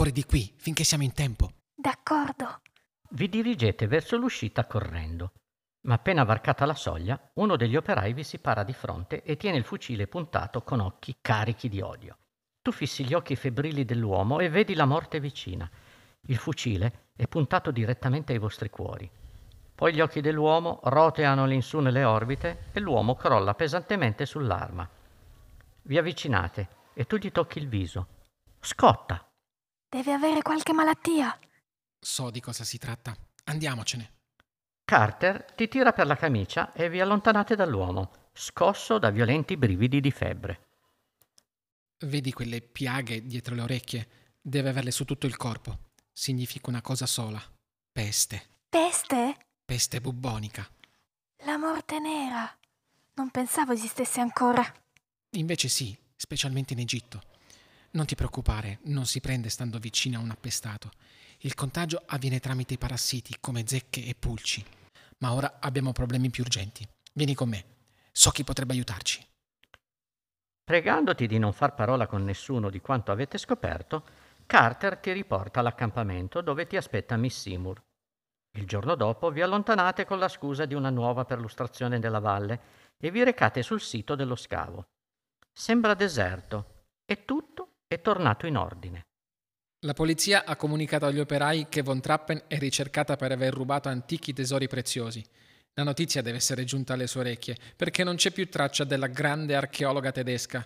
fuori di qui, finché siamo in tempo. D'accordo. Vi dirigete verso l'uscita correndo, ma appena varcata la soglia, uno degli operai vi si para di fronte e tiene il fucile puntato con occhi carichi di odio. Tu fissi gli occhi febbrili dell'uomo e vedi la morte vicina. Il fucile è puntato direttamente ai vostri cuori. Poi gli occhi dell'uomo roteano all'insù nelle orbite e l'uomo crolla pesantemente sull'arma. Vi avvicinate e tu gli tocchi il viso. Scotta. Deve avere qualche malattia. So di cosa si tratta. Andiamocene. Carter ti tira per la camicia e vi allontanate dall'uomo, scosso da violenti brividi di febbre. Vedi quelle piaghe dietro le orecchie? Deve averle su tutto il corpo. Significa una cosa sola. Peste. Peste? Peste bubbonica. La morte nera. Non pensavo esistesse ancora. Invece sì, specialmente in Egitto. Non ti preoccupare, non si prende stando vicino a un appestato. Il contagio avviene tramite parassiti come zecche e pulci. Ma ora abbiamo problemi più urgenti. Vieni con me. So chi potrebbe aiutarci. Pregandoti di non far parola con nessuno di quanto avete scoperto, Carter ti riporta all'accampamento dove ti aspetta Miss Seymour. Il giorno dopo vi allontanate con la scusa di una nuova perlustrazione della valle e vi recate sul sito dello scavo. Sembra deserto e tutto è tornato in ordine. La polizia ha comunicato agli operai che Von Trappen è ricercata per aver rubato antichi tesori preziosi. La notizia deve essere giunta alle sue orecchie, perché non c'è più traccia della grande archeologa tedesca.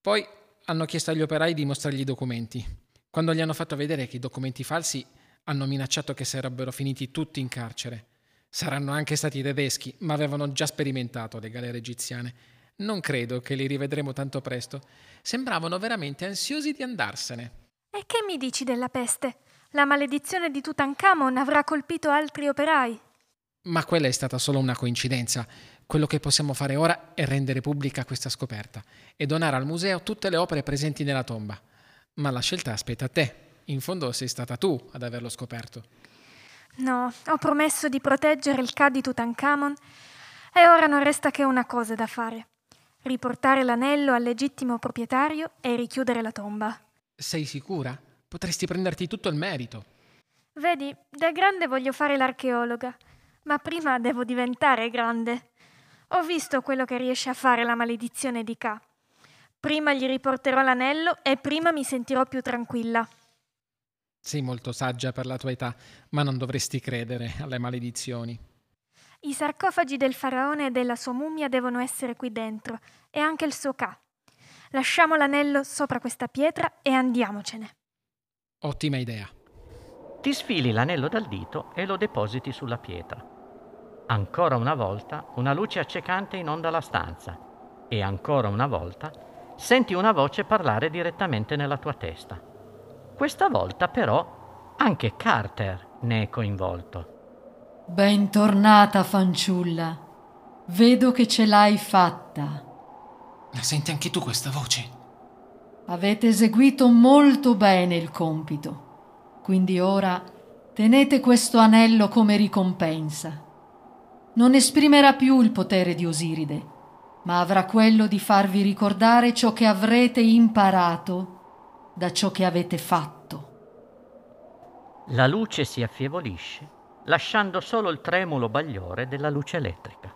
Poi hanno chiesto agli operai di mostrargli i documenti. Quando gli hanno fatto vedere che i documenti falsi hanno minacciato che sarebbero finiti tutti in carcere. Saranno anche stati tedeschi, ma avevano già sperimentato le galere egiziane. Non credo che li rivedremo tanto presto. Sembravano veramente ansiosi di andarsene. E che mi dici della peste? La maledizione di Tutankhamon avrà colpito altri operai. Ma quella è stata solo una coincidenza. Quello che possiamo fare ora è rendere pubblica questa scoperta e donare al museo tutte le opere presenti nella tomba. Ma la scelta aspetta a te. In fondo sei stata tu ad averlo scoperto. No, ho promesso di proteggere il K di Tutankhamon e ora non resta che una cosa da fare. Riportare l'anello al legittimo proprietario e richiudere la tomba. Sei sicura? Potresti prenderti tutto il merito. Vedi, da grande voglio fare l'archeologa, ma prima devo diventare grande. Ho visto quello che riesce a fare la maledizione di K. Prima gli riporterò l'anello e prima mi sentirò più tranquilla. Sei molto saggia per la tua età, ma non dovresti credere alle maledizioni. I sarcofagi del faraone e della sua mummia devono essere qui dentro, e anche il suo K. Lasciamo l'anello sopra questa pietra e andiamocene. Ottima idea. Ti sfili l'anello dal dito e lo depositi sulla pietra. Ancora una volta una luce accecante inonda la stanza e ancora una volta senti una voce parlare direttamente nella tua testa. Questa volta però anche Carter ne è coinvolto. Bentornata, fanciulla. Vedo che ce l'hai fatta. La senti anche tu questa voce? Avete eseguito molto bene il compito. Quindi ora tenete questo anello come ricompensa. Non esprimerà più il potere di Osiride, ma avrà quello di farvi ricordare ciò che avrete imparato da ciò che avete fatto. La luce si affievolisce, lasciando solo il tremulo bagliore della luce elettrica.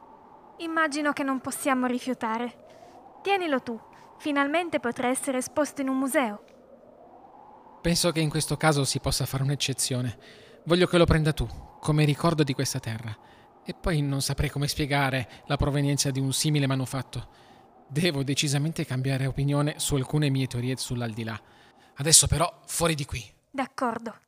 Immagino che non possiamo rifiutare. Tienilo tu, finalmente potrà essere esposto in un museo. Penso che in questo caso si possa fare un'eccezione. Voglio che lo prenda tu, come ricordo di questa terra. E poi non saprei come spiegare la provenienza di un simile manufatto. Devo decisamente cambiare opinione su alcune mie teorie sull'aldilà. Adesso però, fuori di qui. D'accordo.